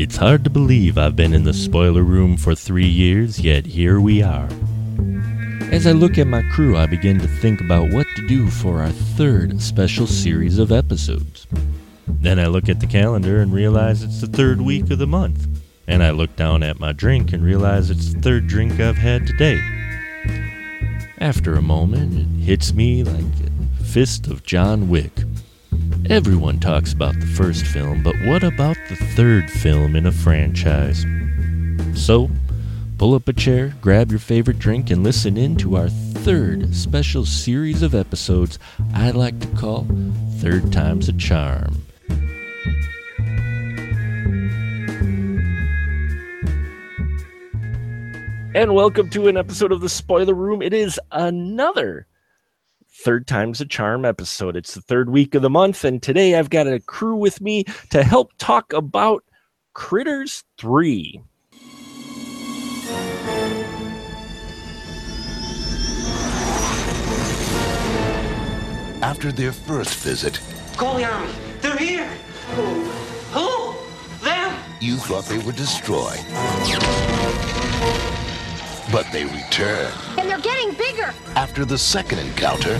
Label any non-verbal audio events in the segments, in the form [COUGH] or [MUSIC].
It's hard to believe I've been in the spoiler room for three years, yet here we are. As I look at my crew, I begin to think about what to do for our third special series of episodes. Then I look at the calendar and realize it's the third week of the month. And I look down at my drink and realize it's the third drink I've had today. After a moment, it hits me like a fist of John Wick. Everyone talks about the first film, but what about the third film in a franchise? So, pull up a chair, grab your favorite drink, and listen in to our third special series of episodes I like to call Third Time's a Charm. And welcome to an episode of the Spoiler Room. It is another third time's a charm episode. It's the third week of the month, and today I've got a crew with me to help talk about Critters 3. After their first visit, Call the army. They're here. Who? Who? Them? you thought they were destroyed. But they return. And they're getting bigger. After the second encounter,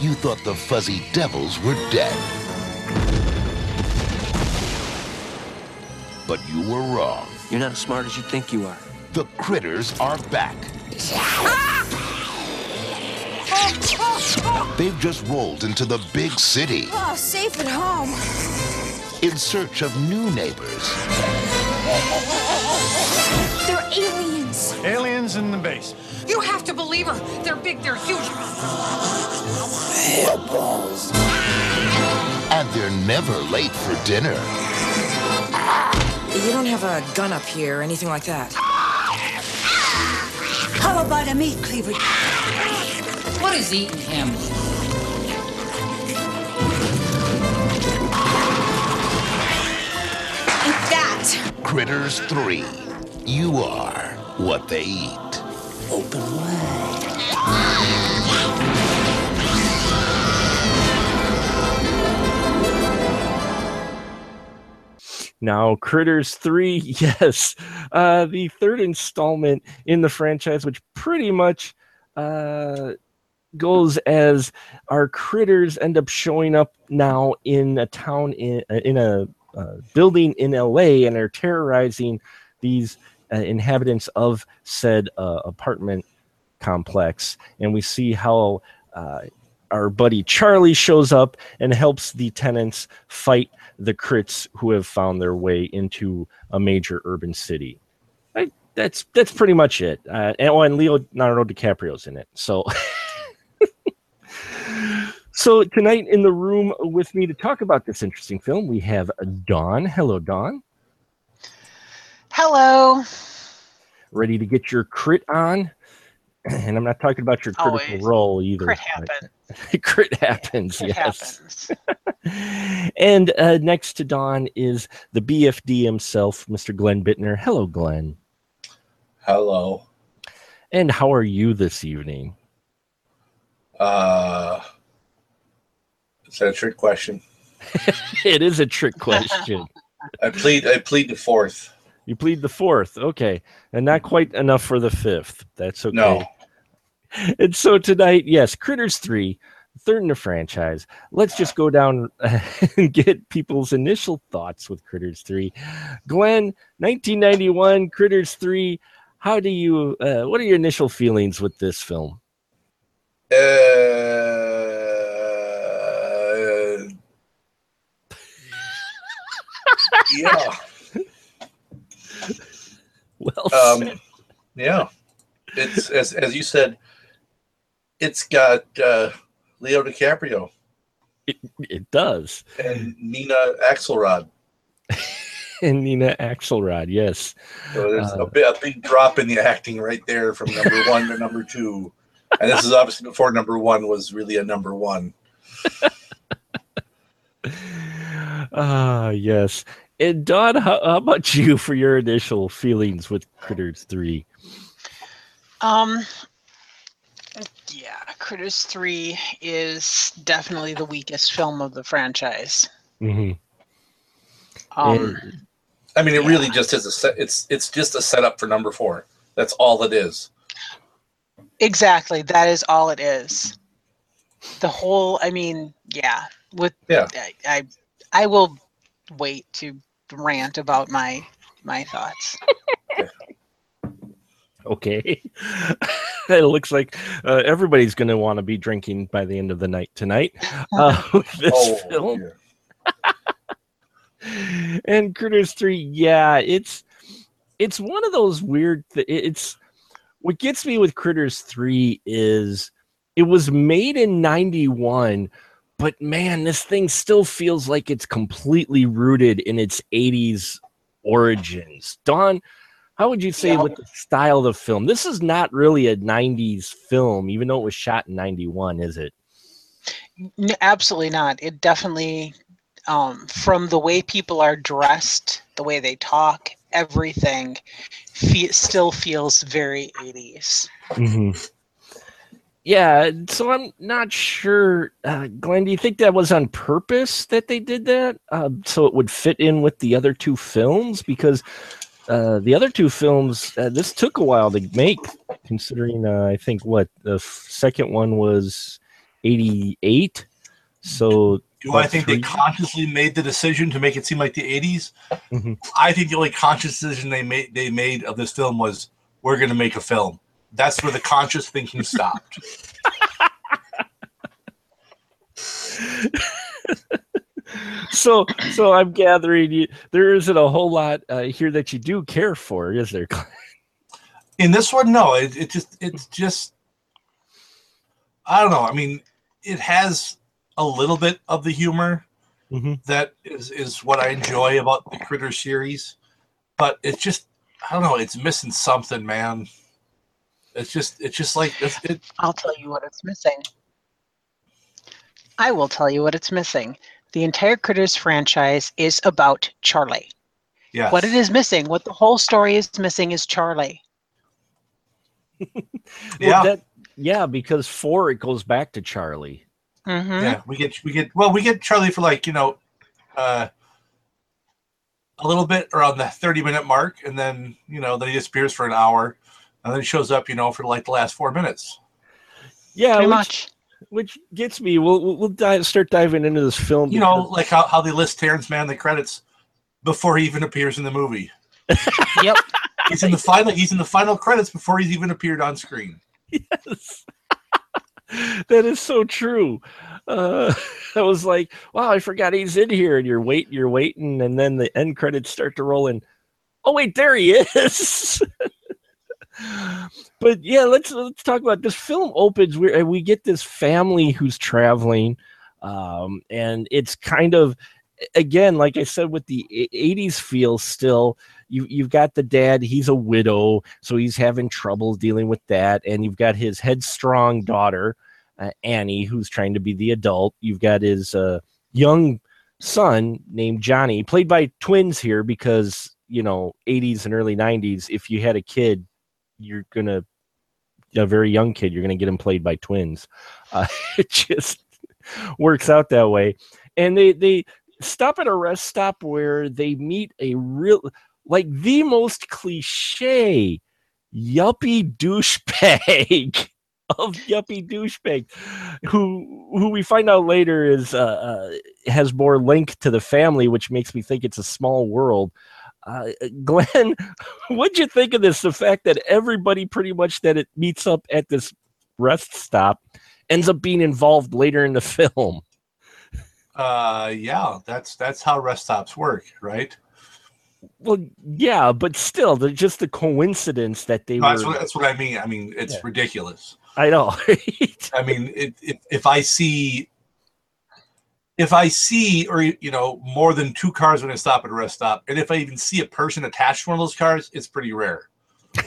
you thought the fuzzy devils were dead. But you were wrong. You're not as smart as you think you are. The critters are back. They've just rolled into the big city Oh, safe at home. in search of new neighbors. They're aliens. Aliens in the base. You have to believe her. They're big, they're huge. And they're never late for dinner. You don't have a gun up here or anything like that. How about a meat cleaver? What is eating him? Critters 3. You are what they eat. Open wide. Now, Critters 3, [LAUGHS] yes, uh, the third installment in the franchise, which pretty much uh, goes as our critters end up showing up now in a town in, in a uh, building in LA and are terrorizing these uh, inhabitants of said uh, apartment complex. And we see how uh, our buddy Charlie shows up and helps the tenants fight the crits who have found their way into a major urban city. I, that's that's pretty much it. Uh, and, oh, and Leonardo DiCaprio's in it. So, [LAUGHS] so tonight in the room with me to talk about this interesting film, we have Dawn. Hello, Dawn. Hello. Ready to get your crit on? [CLEARS THROAT] And I'm not talking about your critical Always. role either. Crit but- happen. [LAUGHS] crit happens. It yes. happens. [LAUGHS] [LAUGHS] and uh, next to Dawn is the BFD himself, Mr. Glenn Bittner. Hello, Glenn. Hello. And how are you this evening? Uh, is that a trick question? [LAUGHS] it is a trick question. I plead. I plead the fourth. you plead the fourth, okay, and not quite enough for the fifth. That's okay. No. [LAUGHS] And so tonight, yes, Critters 3, third in the franchise. Let's just go down [LAUGHS] and get people's initial thoughts with Critters 3. Glenn, 1991, Critters 3. How do you, uh, what are your initial feelings with this film? Uh, yeah. Well, Um, yeah. It's as as you said. It's got uh, Leo DiCaprio it, it does. and Nina Axelrod. [LAUGHS] And Nina Axelrod, yes. So there's Uh, a, bit, a big drop in the acting right there from number [LAUGHS] one to number two. And this is obviously before number one was really a number one. [LAUGHS] Ah, yes. And Dawn, how, how about you for your initial feelings with Critters 3? Um, yeah, Critters 3 is definitely the weakest film of the franchise. hmm Um, I mean, it Yeah. really just is a set. It's it's just a setup for number four. That's all it is. exactly. That is all it is. The whole. I mean, yeah. With Yeah. I, I, I will wait to rant about my my thoughts. [LAUGHS] Okay. [LAUGHS] it looks like uh, everybody's going to want to be drinking by the end of the night tonight [LAUGHS] uh, with this Oh, film. dear. and Critters 3, yeah, it's it's one of those weird th- it's what gets me with Critters 3 is it was made in 91 but man this thing still feels like it's completely rooted in its 80s origins. Dawn, how would you say Yeah. with the style of the film? This is not really a 90s film even though it was shot in 91, is it? N- absolutely not. It definitely, um, from the way people are dressed, the way they talk, everything, fe- still feels very 80s. Mm-hmm. Yeah, so I'm not sure. Uh, Glenn, do you think that was on purpose that they did that? Uh, so it would fit in with the other two films? Because uh, the other two films, uh, this took a while to make, considering uh, I think what the f- second one was 88. So Do I think three- they consciously made the decision to make it seem like the 80s? Mhm. I think the only conscious decision they made they made of this film was we're going to make a film. That's where the conscious thinking stopped. so so I'm gathering you, there isn't a whole lot uh, here that you do care for, is there? In this one, no, it, it just it's just I don't know. I mean, it has a little bit of the humor Mhm. that is is what I enjoy about the Critter series, but it's just I don't know. It's missing something, man. It's just it's just like it's, it, I'll tell you what it's missing. I will tell you what it's missing. The entire Critters franchise is about Charlie. yeah. What it is missing, what the whole story is missing, is Charlie. [LAUGHS] Well, yeah. that, yeah, because four it goes back to Charlie. hmm Yeah, we get we get well, we get Charlie for like you know, uh, a little bit around the thirty minute mark, and then you know then he disappears for an hour, and then he shows up, you know, for like the last four minutes. Yeah, Pretty which, much. which gets me. We'll we'll, we'll dive, start diving into this film. You know, like how, how they list Terrence Mann in the credits before he even appears in the movie. [LAUGHS] Yep. He's in the final. He's in the final credits before he's even appeared on screen. yes. [LAUGHS] that is so true. Uh, [LAUGHS] I was like, wow, I forgot he's in here, and you're waiting, you're waiting, and then the end credits start to roll in. Oh wait, there he is. But yeah, let's let's talk about this film. Opens we we get this family who's traveling, um, and it's kind of again, like I said, with the e- '80s feel still. You you've got the dad. He's a widow, so he's having trouble dealing with that, and you've got his headstrong daughter, uh, Annie, who's trying to be the adult. You've got his uh, young son named Johnny, played by twins here because you know 80s and early 90s. If you had a kid, you're gonna a very young kid, you're gonna get him played by twins. Uh, [LAUGHS] it just works out that way, and they they stop at a rest stop where they meet a real like the most cliche yuppie douchebag [LAUGHS] of yuppie douchebag who who we find out later is uh, uh has more link to the family which makes me think it's a small world uh, Glenn, [LAUGHS] what'd you think of this? The fact that everybody pretty much that it meets up at this rest stop ends up being involved later in the [LAUGHS] film. Uh, yeah, that's that's how rest stops work, right? Well, yeah, but still, the, just the coincidence that they No, that's were. what that's what I mean. I mean, it's Yeah. ridiculous. I know. [LAUGHS] I mean, it, it, if I see, if I see, or you know, more than two cars when I stop at a rest stop, and if I even see a person attached to one of those cars, it's pretty rare. [LAUGHS]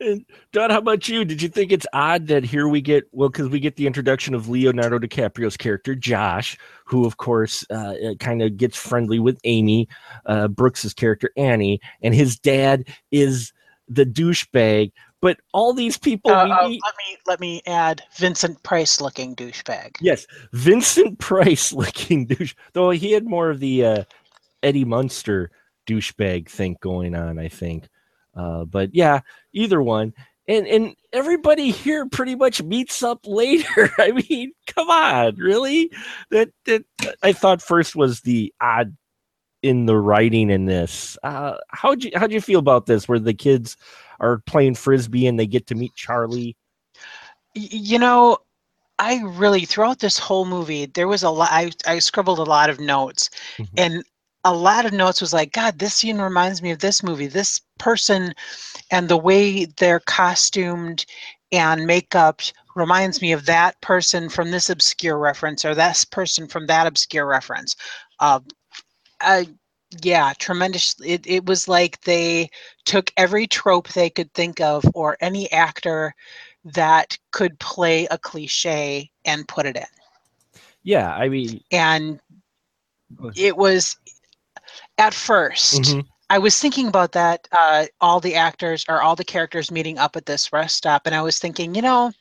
And Dawn, how about you? Did you think it's odd that here we get well because we get the introduction of Leonardo DiCaprio's character Josh, who of course uh, kind of gets friendly with Aimee, uh, Brooks's character Annie, and his dad is the douchebag. But all these people Uh, we uh, meet, let me let me add Vincent Price looking douchebag. yes, Vincent Price [LAUGHS] looking douche, though he had more of the uh, Eddie Munster douchebag thing going on, I think. Uh, but yeah, either one. And and everybody here pretty much meets up [LAUGHS] later. I mean, come on, really? That that I thought first was the odd in the writing in this. Uh, how'd you how'd you feel about this? Where the kids are playing frisbee and they get to meet Charlie. You know, I really throughout this whole movie there was a lot. I I scribbled a lot of notes, Mhm. and a lot of notes was like, God, this scene reminds me of this movie. This person, and the way they're costumed and makeup reminds me of that person from this obscure reference or that person from that obscure reference. Uh, I, yeah, tremendous. It, it was like they took every trope they could think of or any actor that could play a cliche and put it in. Yeah, I mean, And it was at 1st Mhm. I was thinking about that, uh, all the actors or all the characters meeting up at this rest stop, and I was thinking, you know,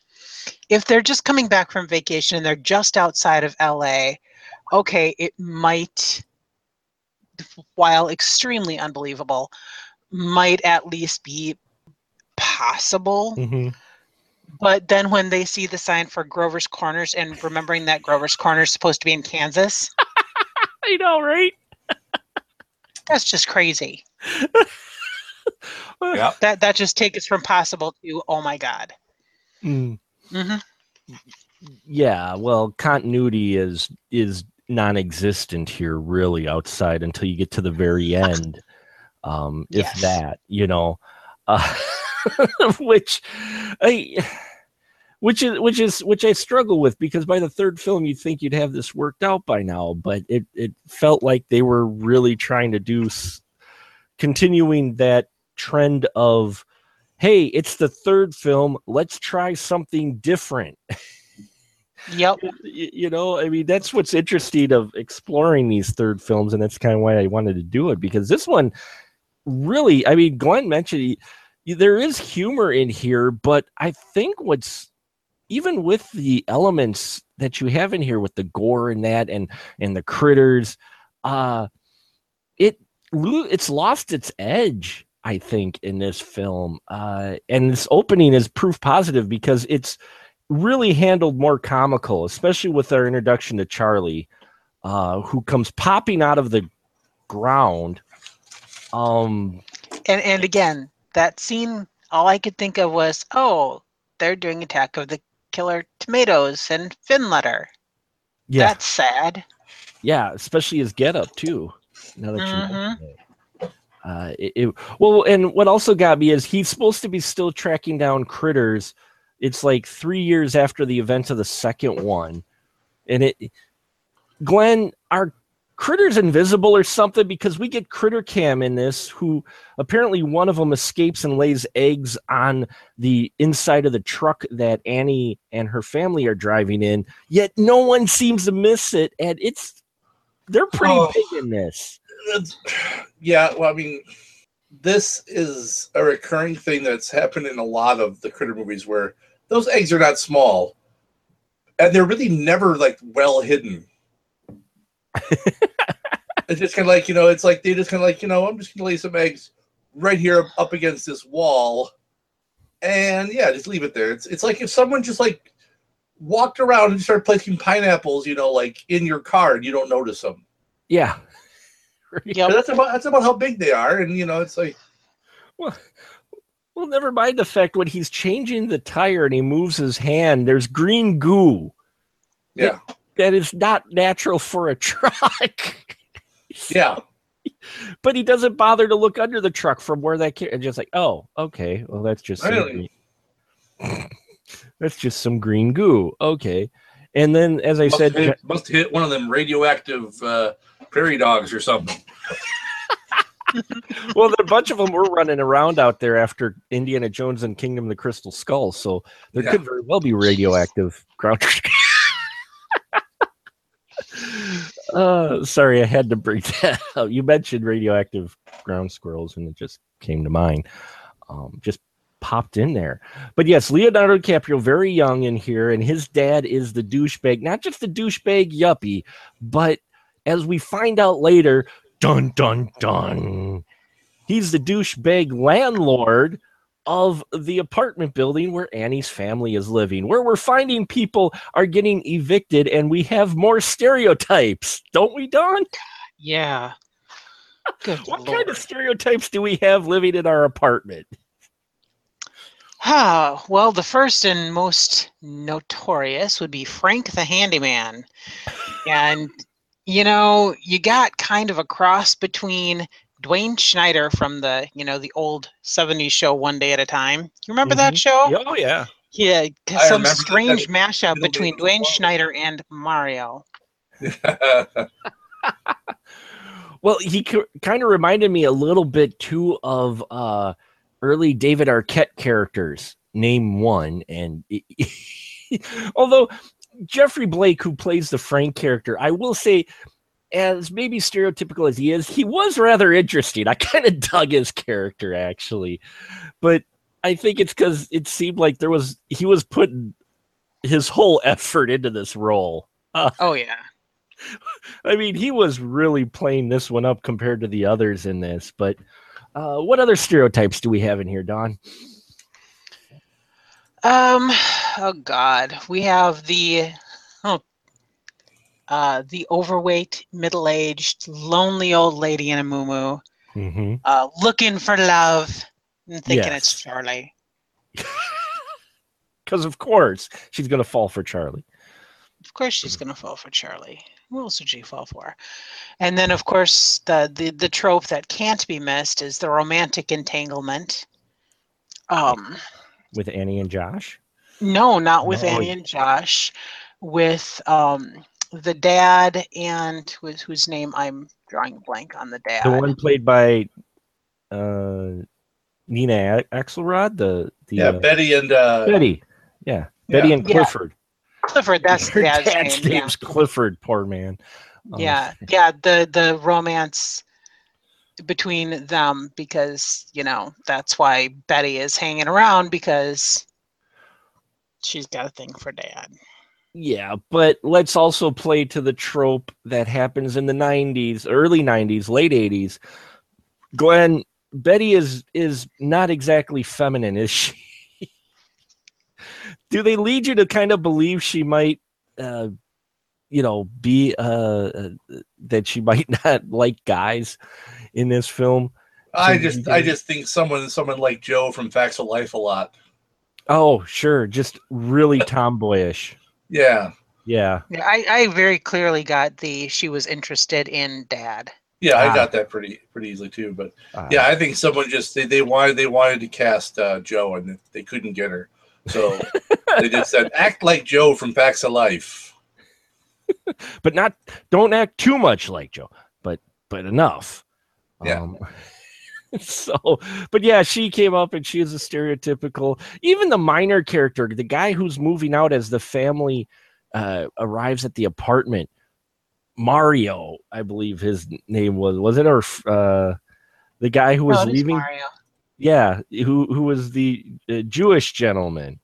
if they're just coming back from vacation and they're just outside of LA, okay, it might, while extremely unbelievable, might at least be possible. mhm. But then when they see the sign for Grover's Corners and remembering that Grover's Corners is supposed to be in Kansas, [LAUGHS] I know, right? that's just crazy. [LAUGHS] Yeah. That that just takes us from possible to oh my god. Mm. hmm Yeah, well, continuity is is non-existent here, really, outside until you get to the very end, um, if that, you know, uh, [LAUGHS] which I, which is which is which I struggle with because by the third film you'd think you'd have this worked out by now, but it it felt like they were really trying to do s- continuing that trend of hey it's the third film let's try something different [LAUGHS] Yep. you know i mean that's what's interesting of exploring these third films and that's kind of why i wanted to do it because this one really i mean glenn mentioned he- he- there is humor in here but i think what's even with the elements that you have in here with the gore and that and and the critters uh it it's lost its edge i think in this film uh and this opening is proof positive because it's really handled more comical, especially with our introduction to Charlie, uh, who comes popping out of the ground. Um, And and again, that scene all I could think of was, oh, they're doing Attack of the Killer Tomatoes and Finletter. yeah, That's sad. yeah, especially his getup too. Now that you Mhm. mention it. Uh, it, it- well, and what also got me is he's supposed to be still tracking down critters. It's like three years after the events of the second one, and it, Glenn, are critters invisible or something? Because we get critter cam in this, who apparently one of them escapes and lays eggs on the inside of the truck that Annie and her family are driving in. Yet no one seems to miss it, and it's they're pretty Oh. big in this. Yeah, well, I mean, this is a recurring thing that's happened in a lot of the critter movies where those eggs are not small and they're really never like well hidden. [LAUGHS] it's just kind of like, you know, it's like they just kind of like, you know, I'm just going to lay some eggs right here up against this wall and yeah, just leave it there. It's, it's like if someone just like walked around and started placing pineapples, you know, like in your car and you don't notice them. Yeah. [LAUGHS] But Yep. that's about that's about how big they are, and you know, it's like Well, well, never mind the fact when he's changing the tire and he moves his hand, there's green goo. yeah, That is not natural for a [LAUGHS] truck. yeah. but he doesn't bother to look under the truck from where that kid and just like, oh, okay. Well, that's just Really? [LAUGHS] that's just some green goo. Okay. And then as I Must said, hit, must hit one of them radioactive uh, prairie dogs or something. [LAUGHS] [LAUGHS] well, a bunch of them were running around out there after Indiana Jones and Kingdom of the Crystal Skull, so there Yeah. could very well be radioactive ground. [LAUGHS] uh, sorry, I had to bring [LAUGHS] that up. You mentioned radioactive ground squirrels, and it just came to mind. Um, just popped in there. But yes, Leonardo DiCaprio, very young in here, and his dad is the douchebag, not just the douchebag yuppie, but as we find out later, dun dun dun, he's the douchebag landlord of the apartment building where Annie's family is living, where we're finding people are getting evicted, and we have more stereotypes, don't we, Dawn? Yeah. Good what Lord. kind of stereotypes do we have living in our apartment? Ah, well, the first and most notorious would be Frank the Handyman. And, you know, you got kind of a cross between Dwayne Schneider from the, you know, the old 70s show One Day at a Time. You remember that Mhm. show? Oh, yeah. Yeah, some that. strange That- mashup between Dwayne Schneider and Mario. [LAUGHS] Well, he kind of reminded me a little bit too of uh, early David Arquette characters. Name one, and [LAUGHS] although Geoffrey Blake, who plays the Frank character, I will say, as maybe stereotypical as he is, he was rather interesting. I [LAUGHS] kind of dug his character actually, but I think it's because it seemed like there was he was putting his whole [LAUGHS] effort into this role. Uh, Oh, yeah. [LAUGHS] I mean, he was really playing this one up compared to the others in this. But uh, what other stereotypes do we have in here, Dawn? Um, oh God, we have the, oh, uh, the overweight, middle-aged, lonely old lady in a muumuu, Mm-hmm. uh, looking for love and thinking Yes. it's Charlie. [LAUGHS] Because of course she's gonna fall for Charlie. Of course, she's gonna fall for Charlie. Who else would she fall for? And then, of course, the the the trope that can't be missed is the romantic entanglement. Um, with Annie and Josh. No, not with No. Annie and Josh. With um the dad and whose whose name I'm drawing a blank on the dad. The one played by uh, Nina Axelrod. The the yeah, uh, Betty and uh, Betty. Yeah, Betty Yeah. and Yeah. Clifford. Clifford. That's Her dad's, dad's name. Yeah. name's Clifford. Poor man. Um, yeah, yeah. The the romance between them because you know that's why Betty is hanging around because she's got a thing for dad. Yeah, but let's also play to the trope that happens in the 90s, early 90s, late 80s. Glenn, Betty is is not exactly feminine, is she? [LAUGHS] Do they lead you to kind of believe she might uh you know, be uh uh, that she [LAUGHS] might not like guys in this film? I just I just think someone someone like Jo from Facts of Life a lot. Oh, sure, just really tomboyish. Yeah. Yeah. Yeah, I, I very clearly got the she was interested in dad. Yeah, Ah. I got that pretty pretty easily too. But Uh, yeah, I think someone just they, they wanted they wanted to cast uh, Jo and they couldn't get her, so they just said [LAUGHS] act like Jo from Facts of Life. but not don't act too much like Jo, but but enough. Yeah. Um, [LAUGHS] so, but yeah, she came up and she is a stereotypical. Even the minor character, the guy who's moving out as the family uh, arrives at the apartment, Mario, I believe his name was. Was it or uh, the guy who was No, leaving? Mario. yeah who who was the uh, jewish gentleman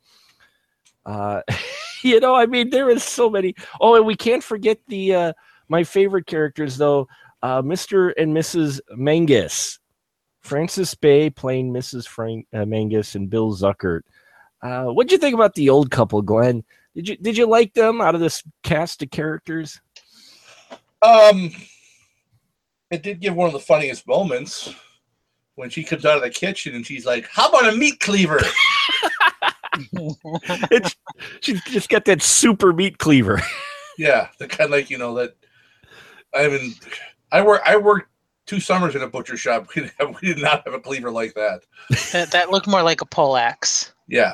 uh [LAUGHS] you know i mean there is so many oh and we can't forget the uh my favorite characters though uh mr and mrs menges frances bay playing mrs frank uh, menges and bill zuckert uh what'd you think about the old couple glenn did you did you like them out of this cast of characters Um, it did give one of the funniest moments when she comes out of the kitchen and she's like, "How about a meat cleaver?" [LAUGHS] it's she's just got that super meat cleaver yeah, the kind of like you know that. I mean, I work I worked two summers in a butcher shop. [LAUGHS] We did, have, we did not have a cleaver like that. That that looked more like a pole axe. Yeah,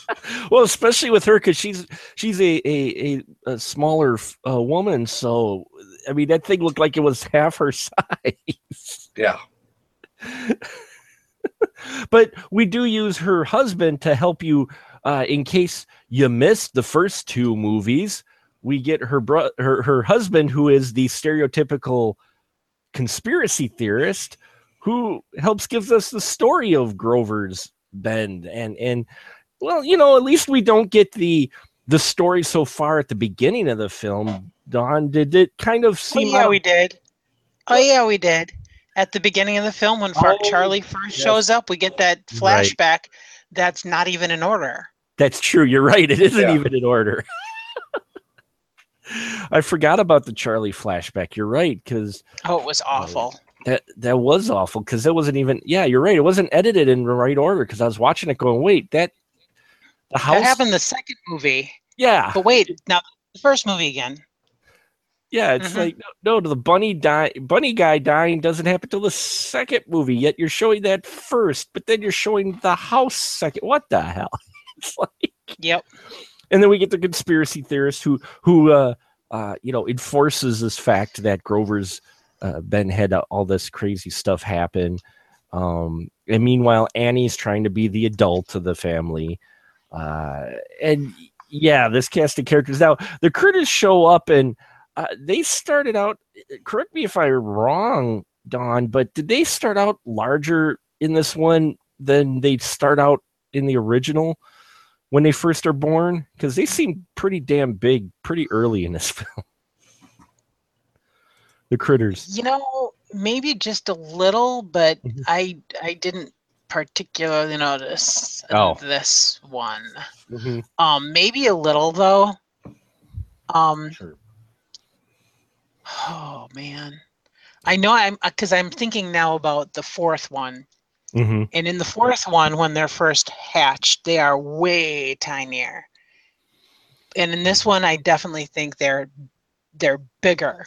[LAUGHS] well, especially with her because she's she's a a, a, a smaller uh, woman. So I mean, that thing looked like it was half her [LAUGHS] size. yeah. but we do use her husband to help you uh, in case you missed the first two movies. We get her bro- her her husband, who is the stereotypical conspiracy theorist, who helps gives us the story of Grover's bend and and well, you know, at least we don't get the the story so far at the beginning of the film. Dawn, did it kind of seem? Oh, yeah, out- we did. Oh yeah, we did. At the beginning of the film, when Far- Oh, Charlie first yes. shows up, we get that Right. flashback. That's not even in order. That's true. You're right. It isn't Yeah. even in order. [LAUGHS] I forgot about the Charlie flashback. You're right, because Oh, it was awful. that that was awful. Because it wasn't even. Yeah, you're right. It wasn't edited in the right order. Because I was watching it, going, "Wait, that the house." That happened in the second movie. Yeah, But wait, now the first movie again. yeah. It's Mhm. like no, no, the bunny die, bunny guy dying doesn't happen till the second movie. Yet you're showing that first, but then you're showing the house second. What the hell? [LAUGHS] It's like. Yep. And then we get the conspiracy theorist who who uh uh you know enforces this fact that grover's uh, been had all this crazy stuff happen. Um and meanwhile annie's trying to be the adult of the family. Uh and yeah this cast of characters. Now the critters show up and uh, they started out correct me if i'm wrong dawn but did they start out larger in this one than they start out in the original when they first are born because they seem pretty damn big pretty early in this [LAUGHS] film. the critters. You know, maybe just a little, but Mhm. I I didn't particularly notice Oh. this one. Mm-hmm. Um, maybe a little though. Um, Sure. oh man, I know I'm because I'm thinking now about the fourth one, Mm-hmm. and in the fourth one, when they're first hatched, they are way tinier. And in this one, I definitely think they're they're bigger.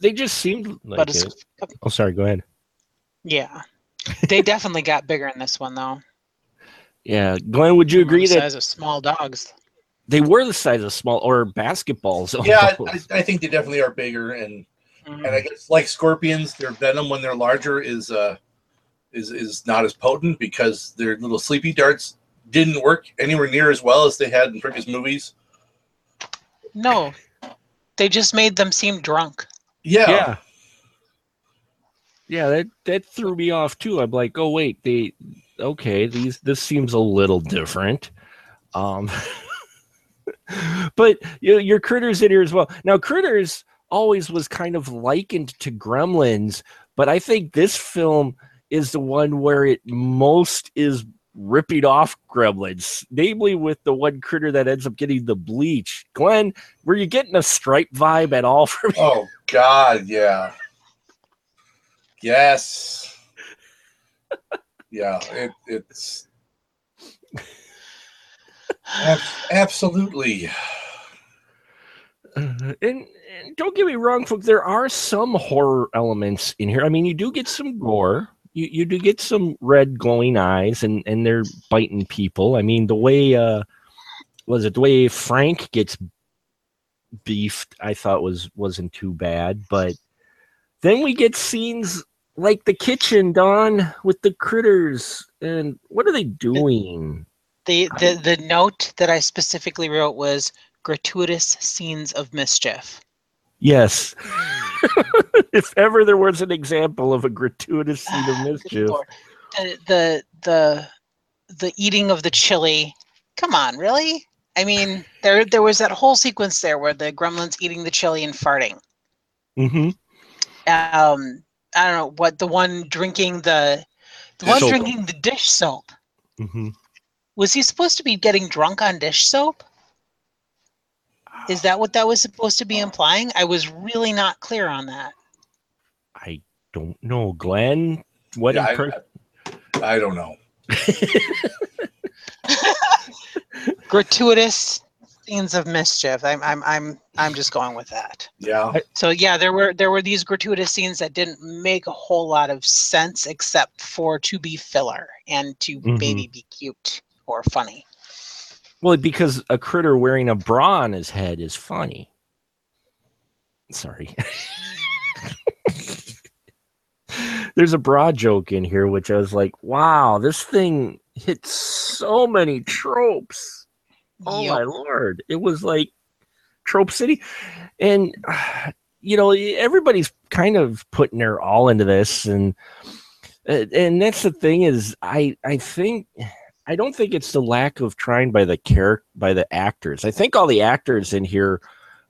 They just seemed like but it. it's, Oh, sorry. Go ahead. yeah, they definitely got bigger in this one though. Yeah, Glenn, would you They're agree the that size of small dogs? they were the size of small or basketballs? Yeah, I. I I think they definitely are bigger, and Mhm. and I guess like scorpions, their venom when they're larger is uh is is not as potent because their little sleepy darts didn't work anywhere near as well as they had in previous movies. No, they just made them seem drunk. Yeah, yeah. Yeah, that that threw me off too. I'm like, oh wait, they okay, these this seems a little different. Um [LAUGHS] but you know, your critters in here as well. Now critters always was kind of likened to gremlins, but I think this film is the one where it most is ripping off gremlins, namely with the one critter that ends up getting the bleach. Glenn, were you getting a stripe vibe at all from Oh God, yeah. Yes. Yeah, it, it's ab- absolutely. Uh, and, and don't get me wrong, folks. There are some horror elements in here. I mean, you do get some gore. You you do get some red glowing eyes, and and they're biting people. I mean, the way uh, was it the way Frank gets beefed? I thought was wasn't too bad, but then we get scenes like the kitchen, Dawn, with the critters, and what are they doing? The the the note that I specifically wrote was gratuitous scenes of mischief. Yes. [LAUGHS] if ever there was an example of a gratuitous scene of [SIGHS] mischief. The, the the the eating of the chili. Come on, really? I mean, there there was that whole sequence there where the gremlins eating the chili and farting. Mm-hmm. Um, I don't know what the one drinking the the one Soap. drinking the dish soap. Mm-hmm. Was he supposed to be getting drunk on dish soap? Is that what that was supposed to be implying? I was really not clear on that. I don't know, Glenn. What Yeah, impre- I, I don't know. [LAUGHS] Gratuitous scenes of mischief. I'm I'm I'm I'm just going with that. Yeah, So yeah, there were there were these gratuitous scenes that didn't make a whole lot of sense except for to be filler and to Mhm. maybe be cute or funny. Well, because a critter wearing a bra on his head is funny. Sorry. [LAUGHS] There's a bra joke in here, which I was like, wow, this thing hits so many tropes. Oh Yep. my lord. It was like Trope City. And [SIGHS] you know, everybody's kind of putting their all into this and Uh, and that's the thing is I I think I don't think it's the lack of trying by the character by the actors. I think all the actors in here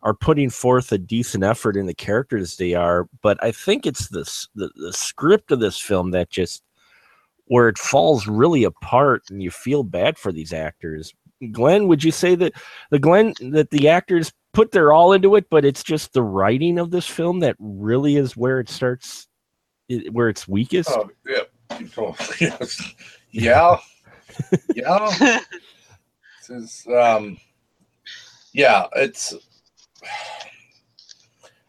are putting forth a decent effort in the characters they are, but I think it's this the, the script of this film that just where it falls really apart and you feel bad for these actors. Glenn, would you say that the Glenn that the actors put their all into it, but it's just the writing of this film that really is where it starts where it's weakest? Oh, yeah. [LAUGHS] Yes. Yeah. Yeah. [LAUGHS] This is, um, yeah, it's.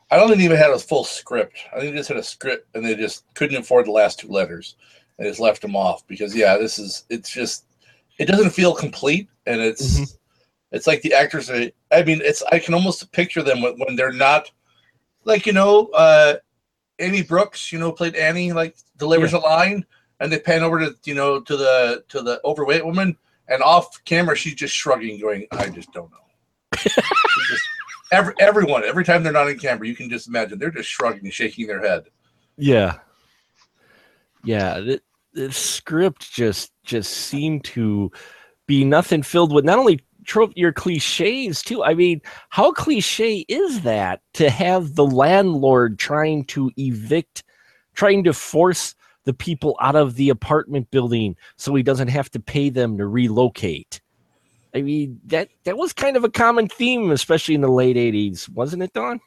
I don't think they even had a full script. I think they just had a script and they just couldn't afford the last two letters and just left them off because, yeah, this is, it's just, it doesn't feel complete and it's, it's like the actors are, I mean, it's, I can almost picture them when, when they're not, like, you know, uh, Annie Brooks, you know, played Annie, like delivers a line, and they pan over to you know to the to the overweight woman, and off camera she's just shrugging, going, "I just don't know." Just- every, everyone, every time they're not in camera, you can just imagine they're just shrugging, shaking their head. Yeah. Yeah, the, the script just just seemed to be nothing filled with not only trope your cliches too. I mean, how cliche is that to have the landlord trying to evict, trying to force the people out of the apartment building so he doesn't have to pay them to relocate? I mean, that that was kind of a common theme, especially in the late '80s, wasn't it, Dawn?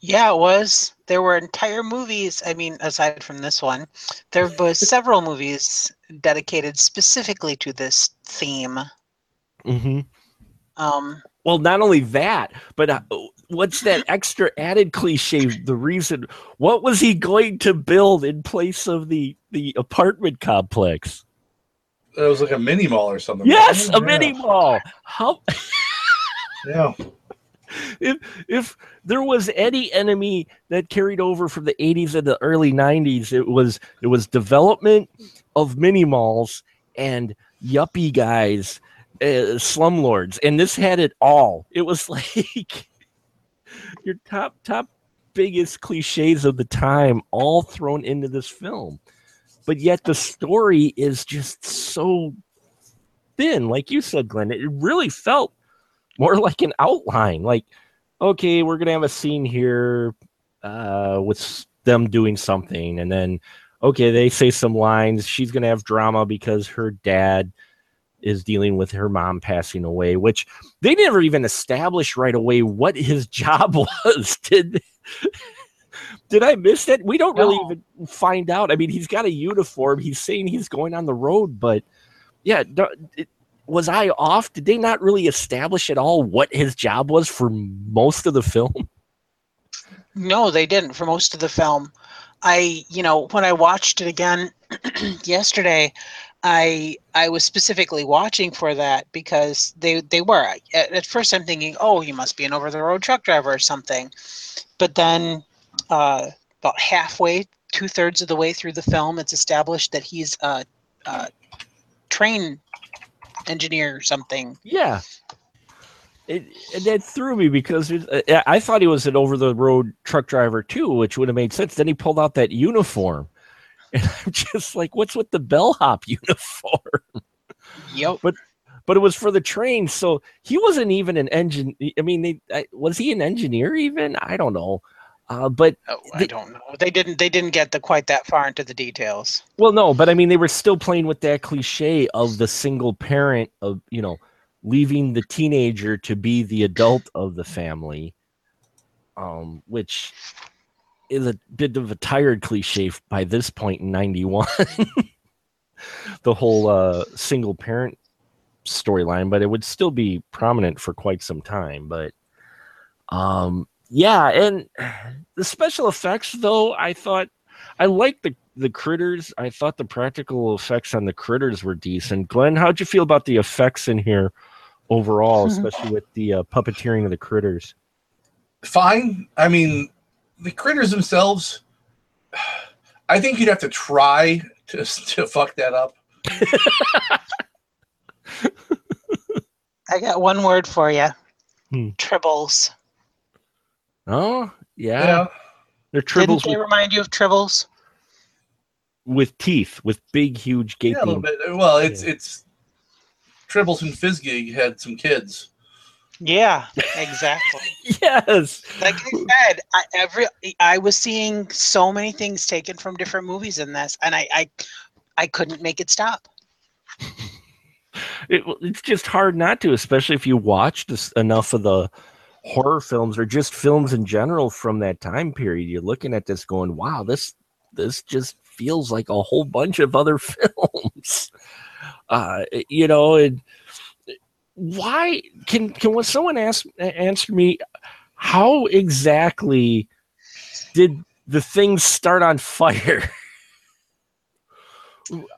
Yeah, it was. There were entire movies. I mean, aside from this one, there was [LAUGHS] several movies dedicated specifically to this theme. Mm-hmm. Um, Well, not only that, but uh, what's that extra added cliche? The reason, what was he going to build in place of the the apartment complex? It was like a mini mall or something. Yes, a Yeah. mini mall. How Yeah. [LAUGHS] if if there was any enemy that carried over from the 80s and the early 90s, it was it was development of mini malls and yuppie guys, uh, slumlords, and this had it all. It was [LAUGHS] like your top top biggest cliches of the time all thrown into this film. But yet the story is just so thin, like you said, Glenn. It really felt more like an outline. Like, okay, we're gonna have a scene here uh, with them doing something, and then okay, they say some lines. She's gonna have drama because her dad is dealing with her mom passing away, which they never even established right away what his [LAUGHS] job [LAUGHS] was. Did did I miss that? We don't really No. even find out. I mean, he's got a uniform. He's saying he's going on the road, but yeah, it, was I off? Did they not really establish at all what his job was for most of the film? [LAUGHS] no, they didn't for most of the film. I, you know, when I watched it again [CLEARS THROAT] yesterday, I I was specifically watching for that because they they were at, at first I'm thinking, oh, he must be an over the road truck driver or something, but then uh, about halfway, two thirds of the way through the film, it's established that he's a, a train engineer or something. Yeah. It, and that threw me because it, I thought he was an over the road truck driver too, which would have made sense. Then he pulled out that uniform. And I'm just like, what's with the bellhop [LAUGHS] uniform? Yep. But but it was for the train, so he wasn't even an engine. I mean, they, I, was he an engineer even? I don't know. Uh, but Oh, I don't know. They didn't. They didn't get the quite that far into the details. Well, no, but I mean, they were still playing with that cliche of the single parent of you know leaving the teenager to be the adult of the family, um, which is a bit of a tired cliche by this point in '91. [LAUGHS] the whole uh, single parent storyline, but it would still be prominent for quite some time. But um, yeah, and the special effects, though, I thought I liked the the critters. I thought the practical effects on the critters were decent. Glenn, how'd you feel about the effects in here overall, [LAUGHS] especially with the uh, puppeteering of the critters? Fine. I mean, the critters themselves. I think you'd have to try to [LAUGHS] to fuck that up. I got one word for you. Hmm. Tribbles. Oh, yeah, Yeah. they're tribbles. Didn't tribbles. they With, remind you of Tribbles? with teeth, with big, huge gaping. Yeah, a little bit. Well, it's it's Tribbles and Fizzgig had some kids. Yeah, exactly. [LAUGHS] yes. Like I said, I, every I was seeing so many things taken from different movies in this, and I I, I couldn't make it stop. It, it's just hard not to, especially if you watched enough of the horror films or just films in general from that time period. You're looking at this, going, "Wow, this this just feels like a whole bunch of other [LAUGHS] films." Uh, you know, and why can can someone ask answer me how exactly did the things start on fire? [LAUGHS]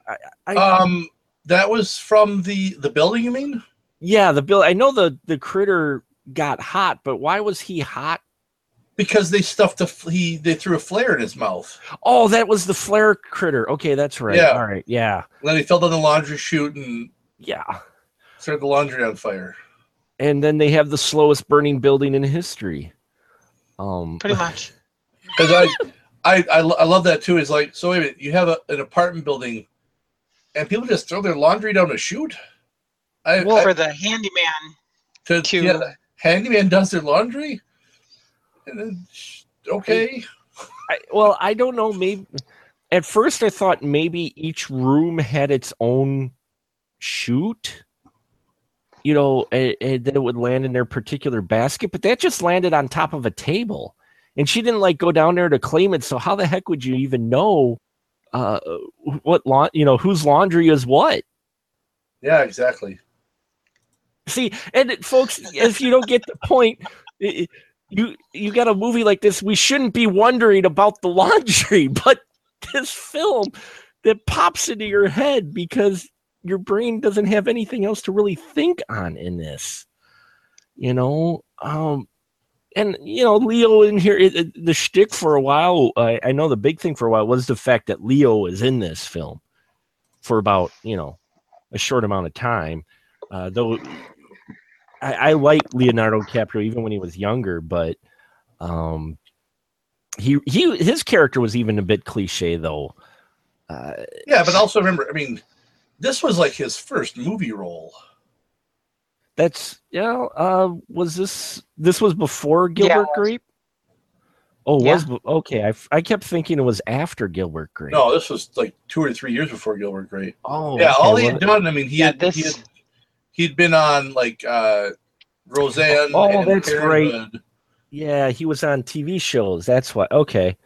I, I, um, that was from the the building. You mean? Yeah, the bill. I know the the critter got hot, but why was he hot? Because they stuffed a he they threw a flare in his mouth. Oh, that was the flare critter. Okay, that's right. Yeah. All right. Yeah. And then he fell down the laundry chute and yeah, started the laundry on fire. And then they have the slowest burning building in history. Um, pretty much. [LAUGHS] Because I, I, I, I love that too. Is like so. Wait a minute, you have a, an apartment building, and people just throw their laundry down a chute. I, well, I, for the handyman to, to yeah, handyman does their laundry. Then, okay. I, well, I don't know. Maybe at first I thought maybe each room had its own chute. You know, and, and then it would land in their particular basket, but that just landed on top of a table, and she didn't like go down there to claim it. So how the heck would you even know uh, what lawn? You know, whose laundry is what? Yeah, exactly. See, and folks, if you don't get the point, you you got a movie like this, we shouldn't be wondering about the laundry, [LAUGHS] but this film that pops into your head because your brain doesn't have anything else to really think on in this. You know, um, and you know Leo in here. It, it, the shtick for a while, I, I know the big thing for a while was the fact that Leo is in this film for about you know a short amount of time. Uh, though I, I like Leonardo DiCaprio even when he was younger, but um, he he his character was even a bit cliche though. Uh, yeah, but also remember, I mean, this was like his first movie role. That's yeah. Uh, was this this was before Gilbert yeah. Grape? Oh, yeah. was okay. I, I kept thinking it was after Gilbert Grape. No, this was like two or three years before Gilbert Grape. Oh, yeah. Okay. All he had done, I mean, he yeah, had this... he had he'd been on like uh Roseanne. Oh, that's great. Yeah, he was on TV shows. That's why. Okay,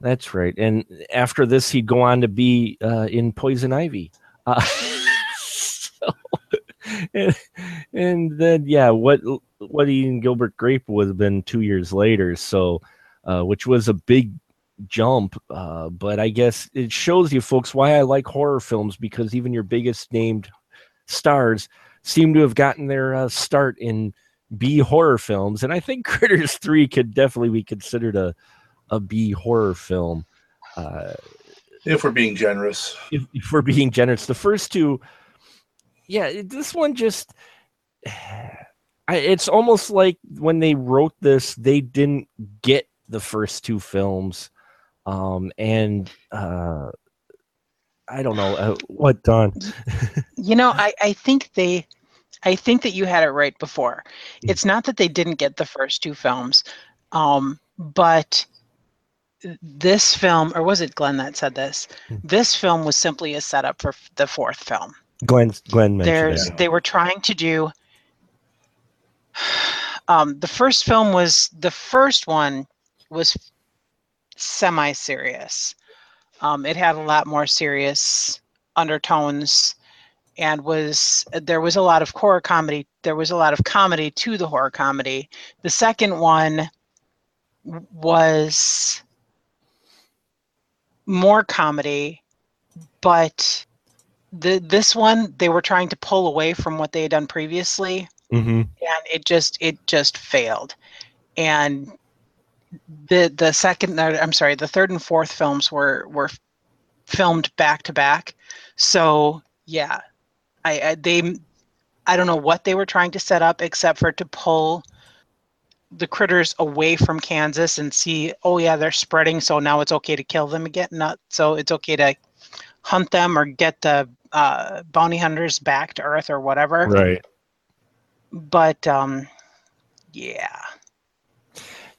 that's right. And after this, he'd go on to be uh, in Poison Ivy. Uh, [LAUGHS] so, and, and, then yeah, what what Ian Gilbert Grape would have been two years later. So, uh, which was a big jump. Uh, but I guess it shows you folks why I like horror films because even your biggest named stars seem to have gotten their uh, start in B horror films, and I think [LAUGHS] Critters Three could definitely be considered a a B horror film. Uh, if we're being generous, if, if, we're being generous, the first two, yeah, this one just. [SIGHS] I, it's almost like when they wrote this, they didn't get the first two films, um, and uh, I don't know uh, what Dawn. you know, I I think they I think that you had it right before. Mm. It's not that they didn't get the first two films, um, but this film, or was it Glenn that said this? Mm. This film was simply a setup for the fourth film. Glenn, Glenn There's, They were trying to do. [SIGHS] Um, the first film was the first one was semi-serious. Um, it had a lot more serious undertones and was there was a lot of horror comedy there was a lot of comedy to the horror comedy the second one was more comedy but the this one they were trying to pull away from what they had done previously mm-hmm. and it just it just failed and the the second i'm sorry the third and fourth films were were filmed back to back so yeah I, I they I don't know what they were trying to set up except for to pull the critters away from Kansas and see, oh yeah, they're spreading, so now it's okay to kill them again. Not so it's okay to hunt them or get the uh, bounty hunters back to Earth or whatever. Right. But um, yeah,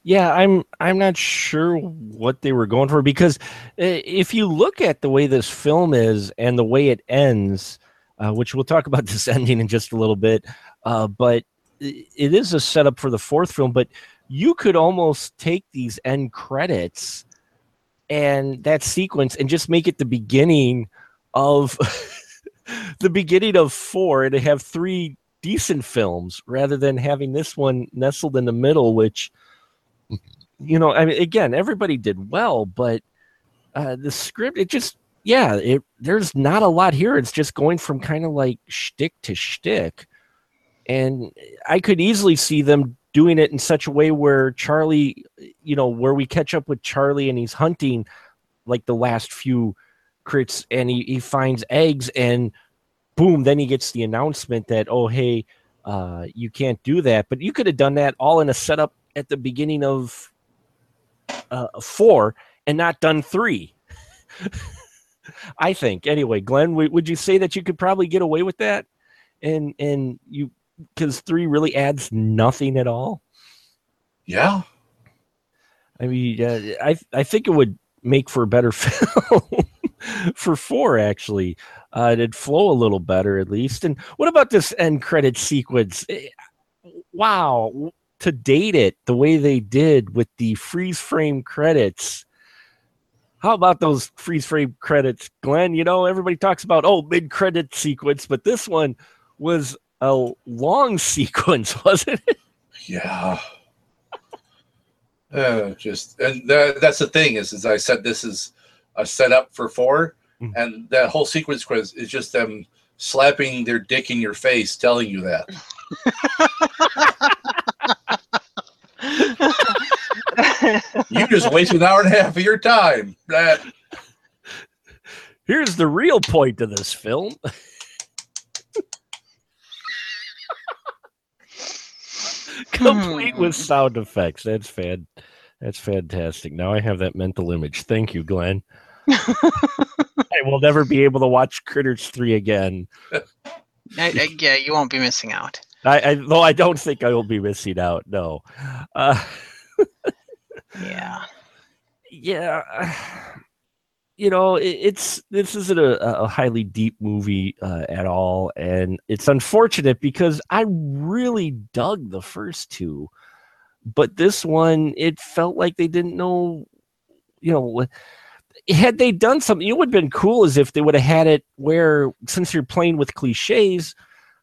Yeah, I'm I'm not sure what they were going for because uh, if you look at the way this film is and the way it ends, uh, which we'll talk about [LAUGHS] this ending in just a little bit, uh, but it is a setup for the fourth film. But you could almost take these end credits and that sequence and just make it the beginning of [LAUGHS] the beginning of four and have three decent films rather than having this one nestled in the middle, which you know, I mean, again, everybody did well, but uh, the script, it just, yeah, it there's not a lot here. It's just going from kind of like shtick to shtick, and I could easily see them doing it in such a way where Charlie, you know, where we catch up with Charlie and he's hunting like the last few crits, and he, he finds eggs, and boom, then he gets the announcement that, oh, hey, uh, you can't do that. But you could have done that all in a setup at the beginning of uh, four and not done three. [LAUGHS] I think. Anyway, Glenn, w- would you say that you could probably get away with that? And and you because three really adds nothing at all. Yeah. I mean, uh, I I think it would make for a better [LAUGHS] film for four. Actually, uh, it'd flow a little better at least. And what about this end credit sequence? Eh, Wow, to date it the way they did with the freeze frame credits. How about those freeze frame credits, Glenn? You know, everybody talks about oh mid credit sequence, but this one was a long [LAUGHS] sequence, wasn't it? Yeah. Uh, just and that, that's the thing is, as I said, this is a setup for 4 Mhm. and that whole sequence quiz is just them slapping their dick in your face, telling you that. You just wasted an hour and a half of your time. That Here's the real point of this film. [LAUGHS] [LAUGHS] Complete with sound effects. That's fan. That's fantastic. Now I have that mental image. Thank you, Glenn. [LAUGHS] I will never be able to watch Critters three again. I, I, yeah, you won't be missing out. I, I though I don't think I will be missing out. No. Uh, [LAUGHS] Yeah. yeah you know it, it's this isn't a, a highly deep movie uh, at all and it's unfortunate because i really dug the first two but this one it felt like they didn't know you know had they done something it would have been cool as if they would have had it where since you're playing with cliches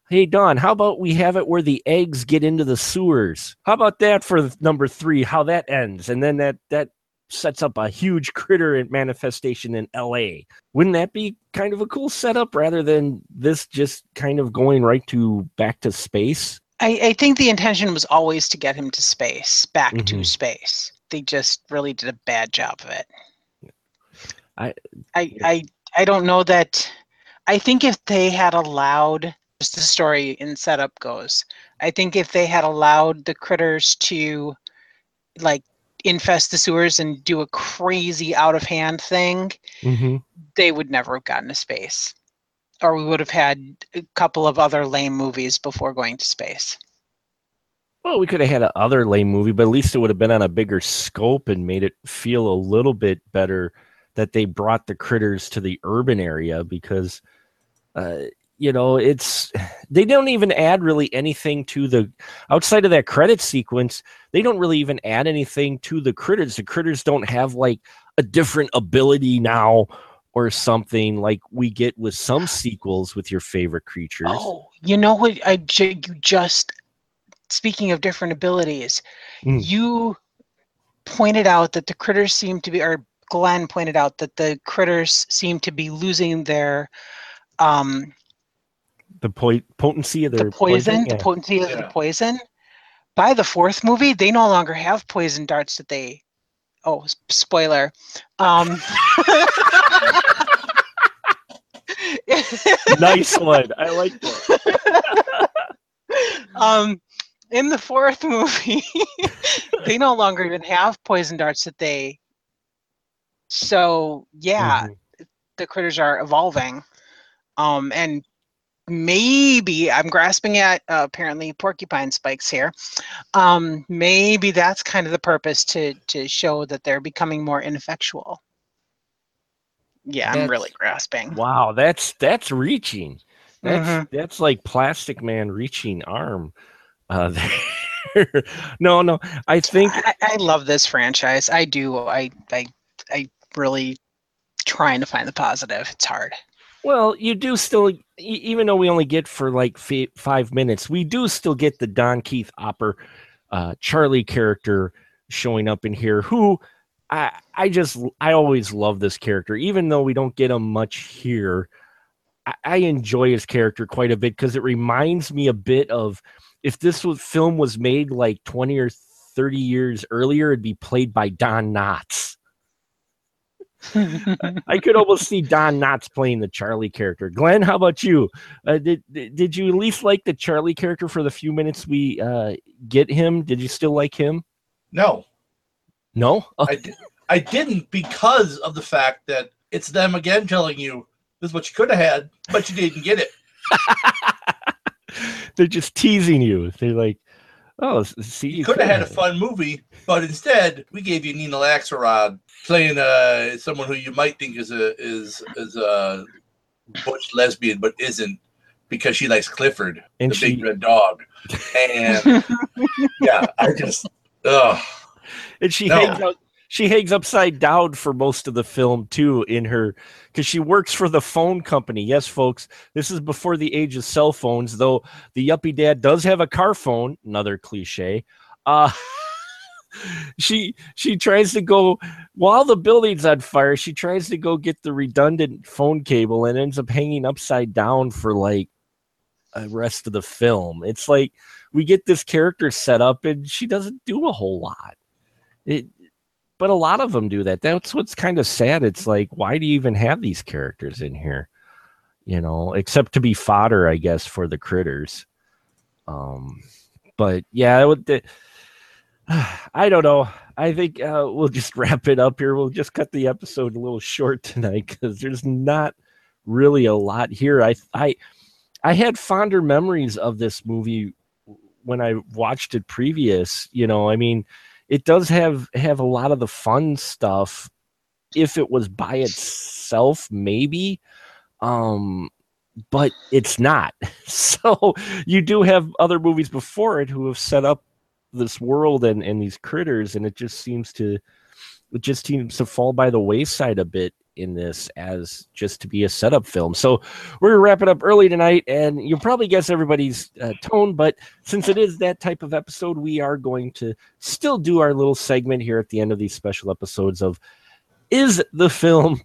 hey dawn how about we have it where the eggs get into the sewers? How about that for number three how that ends? And then that that sets up a huge critter manifestation in LA. Wouldn't that be kind of a cool setup rather than this just kind of going right to back to space? I, I think the intention was always to get him to space, back to Mhm. space. They just really did a bad job of it. I I I I don't know that. I think if they had allowed, as the story in setup goes, I think if they had allowed the critters to, like, infest the sewers and do a crazy out of hand thing, mm-hmm. they would never have gotten to space, or we would have had a couple of other lame movies before going to space. Well, we could have had another lame movie, but at least it would have been on a bigger scope and made it feel a little bit better that they brought the critters to the urban area because uh, you know it's they don't even add really anything to the outside of that credit sequence they don't really even add anything to the critters the critters don't have like a different ability now or something like we get with some sequels with your favorite creatures Oh, you know what? I you just speaking of different abilities, Mm. you pointed out that the critters seem to be, or Glenn pointed out that the critters seem to be losing their um the po- potency of their the poison, the yeah. potency of the poison. By the fourth movie, they no longer have poison darts that they. Oh, spoiler. Um, [LAUGHS] nice one i like that [LAUGHS] um, in the fourth movie, [LAUGHS] they no longer even have poison darts that they. So yeah, Mhm. the critters are evolving, um, and maybe I'm grasping at uh, apparently porcupine spikes here. Um, maybe that's kind of the purpose to to show that they're becoming more ineffectual. Yeah, I'm really grasping. Wow, that's that's reaching. That's Mhm. that's like Plastic Man reaching arm. Uh, [LAUGHS] there. no, no, I think I, I love this franchise. I do. I I I really trying to find the positive. It's hard. Well, you do still, even though we only get for like fi- five minutes, we do still get the Don Keith Opper, uh, Charlie character showing up in here. Who I I just I always love this character, even though we don't get him much here. I, I enjoy his character quite a bit because it reminds me a bit of if this was, film was made like twenty or thirty years earlier, it'd be played by Don Knotts. [LAUGHS] I could almost see Don Knotts playing the Charlie character. Glenn, how about you? Uh, did did you at least like the Charlie character for the few minutes we uh, get him? Did you still like him? No, No. Oh, I, I didn't because of the fact that it's them again telling you this is what you could have had, but you didn't get it. [LAUGHS] they're just teasing you. They're like, "Oh, see, You could have had a fun movie, but instead we gave you Nina Axelrod playing uh, someone who you might think is a is is a butch lesbian, but isn't because she likes Clifford, And the she- big red dog. And [LAUGHS] yeah, I just ugh. and she No. hangs out. She hangs upside down for most of the film too. In her, because she works for the phone company. Yes, folks, this is before the age of cell phones. Though the yuppie dad does have a car phone. Another cliche. Uh, [LAUGHS] she she tries to go while the building's on fire. She tries to go get the redundant phone cable and ends up hanging upside down for like the rest of the film. It's like we get this character set up and she doesn't do a whole lot. It, but a lot of them do that. That's what's kind of sad. It's like, why do you even have these characters in here? You know, except to be fodder, I guess, for the critters. Um, but yeah, it would. [SIGHS] I don't know. I think uh, we'll just [LAUGHS] wrap it up here. We'll just cut the episode a little short tonight because there's not really a lot here. I I I had fonder memories of this movie when I watched it previous. You know, I mean, it does have have a lot of the fun stuff. If it was by itself, maybe, um, but it's not. [LAUGHS] So you do have other movies before it who have set up this world and and these critters, and it just seems to it just seems to fall by the wayside a bit in this as just to be a setup film. So we're gonna wrap it up early tonight, and you'll probably guess everybody's uh, tone. But since it is that type of episode, we are going to still do our little segment here at the end of these special episodes of is the film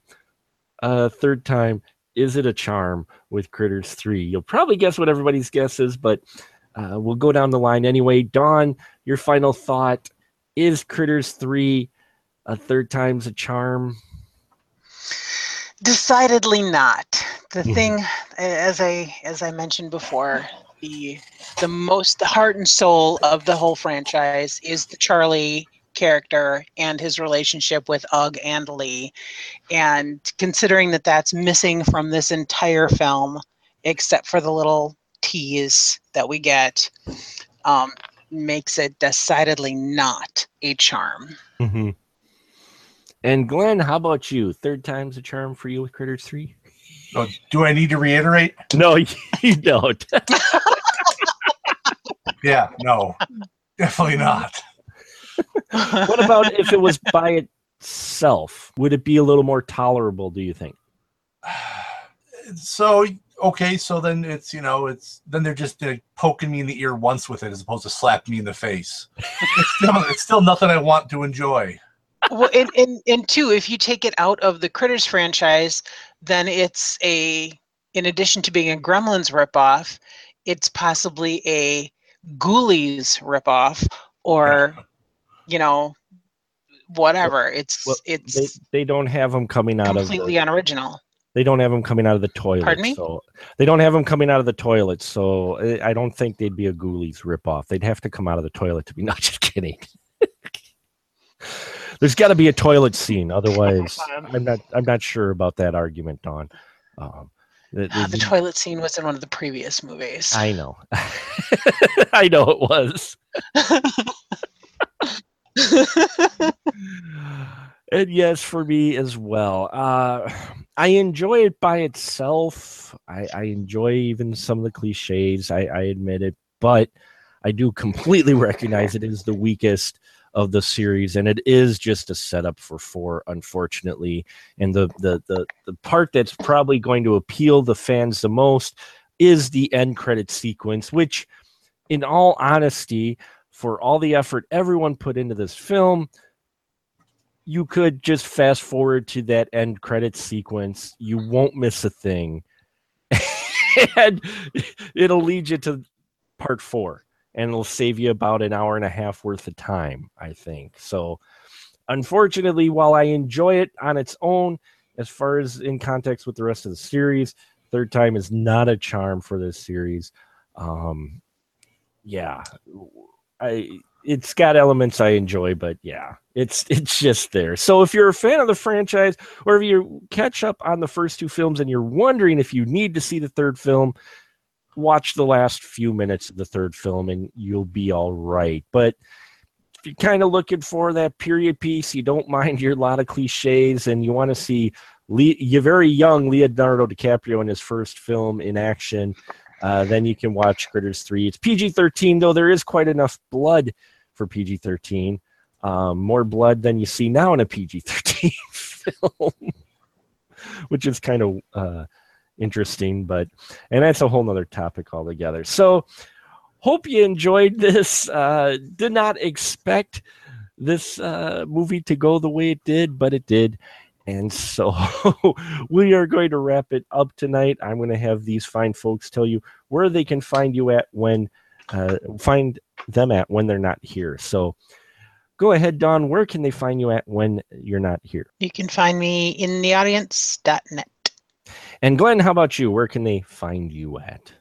uh third time is it a charm with critters 3 you'll probably guess what everybody's guess is but uh, we'll go down the line anyway dawn your final thought is critters 3 a third time's a charm Decidedly not. The Mhm. thing, as I as I mentioned before, the the most the heart and soul of the whole franchise is the Charlie character and his relationship with Ug and Lee, and considering that that's missing from this entire film, except for the little tease that we get, um, makes it decidedly not a charm. mm-hmm. And glenn how about you third time's a charm for you with critters 3 Oh, do I need to reiterate? no [LAUGHS] you don't Yeah, no, definitely not. what about if it was by itself would it be a little more tolerable do you think [SIGHS] So okay, so then it's you know it's then they're just uh, poking me in the ear once with it as opposed to slapping me in the face. It's still it's still nothing I want to enjoy. Well, and, and and two, if you take it out of the Critters franchise, then it's a, in addition to being a Gremlins ripoff, it's possibly a Ghoulies ripoff, or, [LAUGHS] you know, whatever. It's Well, it's they, they don't have them coming out of completely unoriginal. They don't have them coming out of the toilet. Pardon me? So they don't have them coming out of the toilet. So I I don't think they'd be a Ghoulies ripoff. They'd have to come out of the toilet to be. [LAUGHS] Not just kidding. [LAUGHS] There's got to be a toilet scene, otherwise I'm not. I'm not sure about that argument, Dawn. Um, the- Ah, the- the toilet scene was in one of the previous movies. I know. [LAUGHS] I know it was. [LAUGHS] and yes, for me as well. Uh, I enjoy it by itself. I, I enjoy even some of the cliches. I, I admit it, but I do completely recognize it is the weakest of the series, and it is just a setup for four, unfortunately. And the the the the part that's probably going to appeal the fans the most is the end credit sequence, which, in all honesty, for all the effort everyone put into this film, you could just fast forward to that end credit sequence. You won't miss a thing. [LAUGHS] and it'll lead you to part four and it'll save you about an hour and a half worth of time, I think. So, unfortunately, while I enjoy it on its own, as far as in context with the rest of the series, third time is not a charm for this series. Um, yeah, I it's got elements I enjoy, but yeah, it's [LAUGHS] it's just there. So if you're a fan of the franchise, or if you catch up on the first two films and you're wondering if you need to see the third film, watch the last few minutes of the third film and you'll be all right. But if you're kind of looking for that period piece, you don't mind your lot of cliches, and you want to see you're very young Leonardo DiCaprio in his first film in action, uh, then you can watch Critters 3. It's PG 13, though there is quite enough blood for PG 13. Um, more blood than you see now in a PG 13 [LAUGHS] film, which is kind of uh, interesting, but and that's a whole nother topic altogether. So, hope you enjoyed this. Uh, did not expect this uh, movie to go the way it did, but it did. And so [LAUGHS] we are going to wrap it up tonight. I'm going to have these fine folks tell you where they can find you at when uh, find them at when they're not here. So go ahead, Dawn. Where can they find you at when you're not here? You can find me in the audience.net. And Glenn, how about you? Where can they find you at?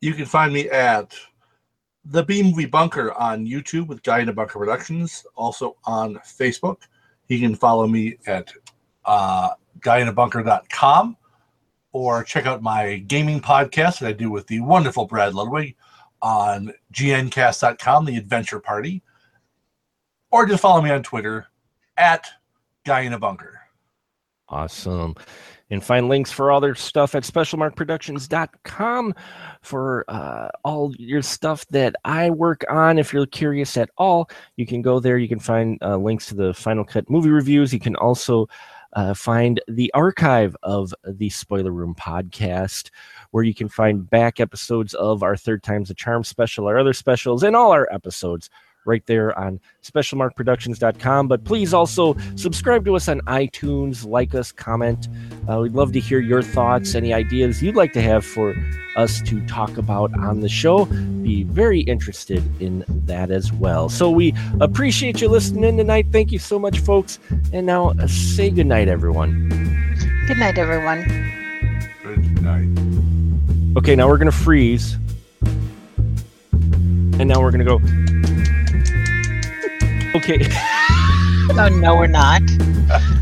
You can find me at the B Movie Bunker on YouTube with Guy in a Bunker Productions, also on Facebook. You can follow me at uh, guyinabunker.com or check out my gaming podcast that I do with the wonderful Brad Ludwig on gncast.com, the adventure party. Or just follow me on Twitter at Guy in a Bunker. Awesome. And find links for all their stuff at specialmarkproductions.com for uh, all your stuff that I work on. If you're curious at all, you can go there. You can find uh, links to the Final Cut movie reviews. You can also uh, find the archive of the Spoiler Room podcast, where you can find back episodes of our Third Time's a Charm special, our other specials, and all our episodes right there on specialmarkproductions.com. But please also subscribe to us on iTunes, like us, comment. Uh, we'd love to hear your thoughts, any ideas you'd like to have for us to talk about on the show. Be very interested in that as well. So we appreciate you listening tonight. Thank you so much, folks. And now uh, say goodnight, everyone. Good night, everyone. Good night. Okay, now we're going to freeze. And now we're going to go. Okay. [LAUGHS] oh, no, we're not. [LAUGHS]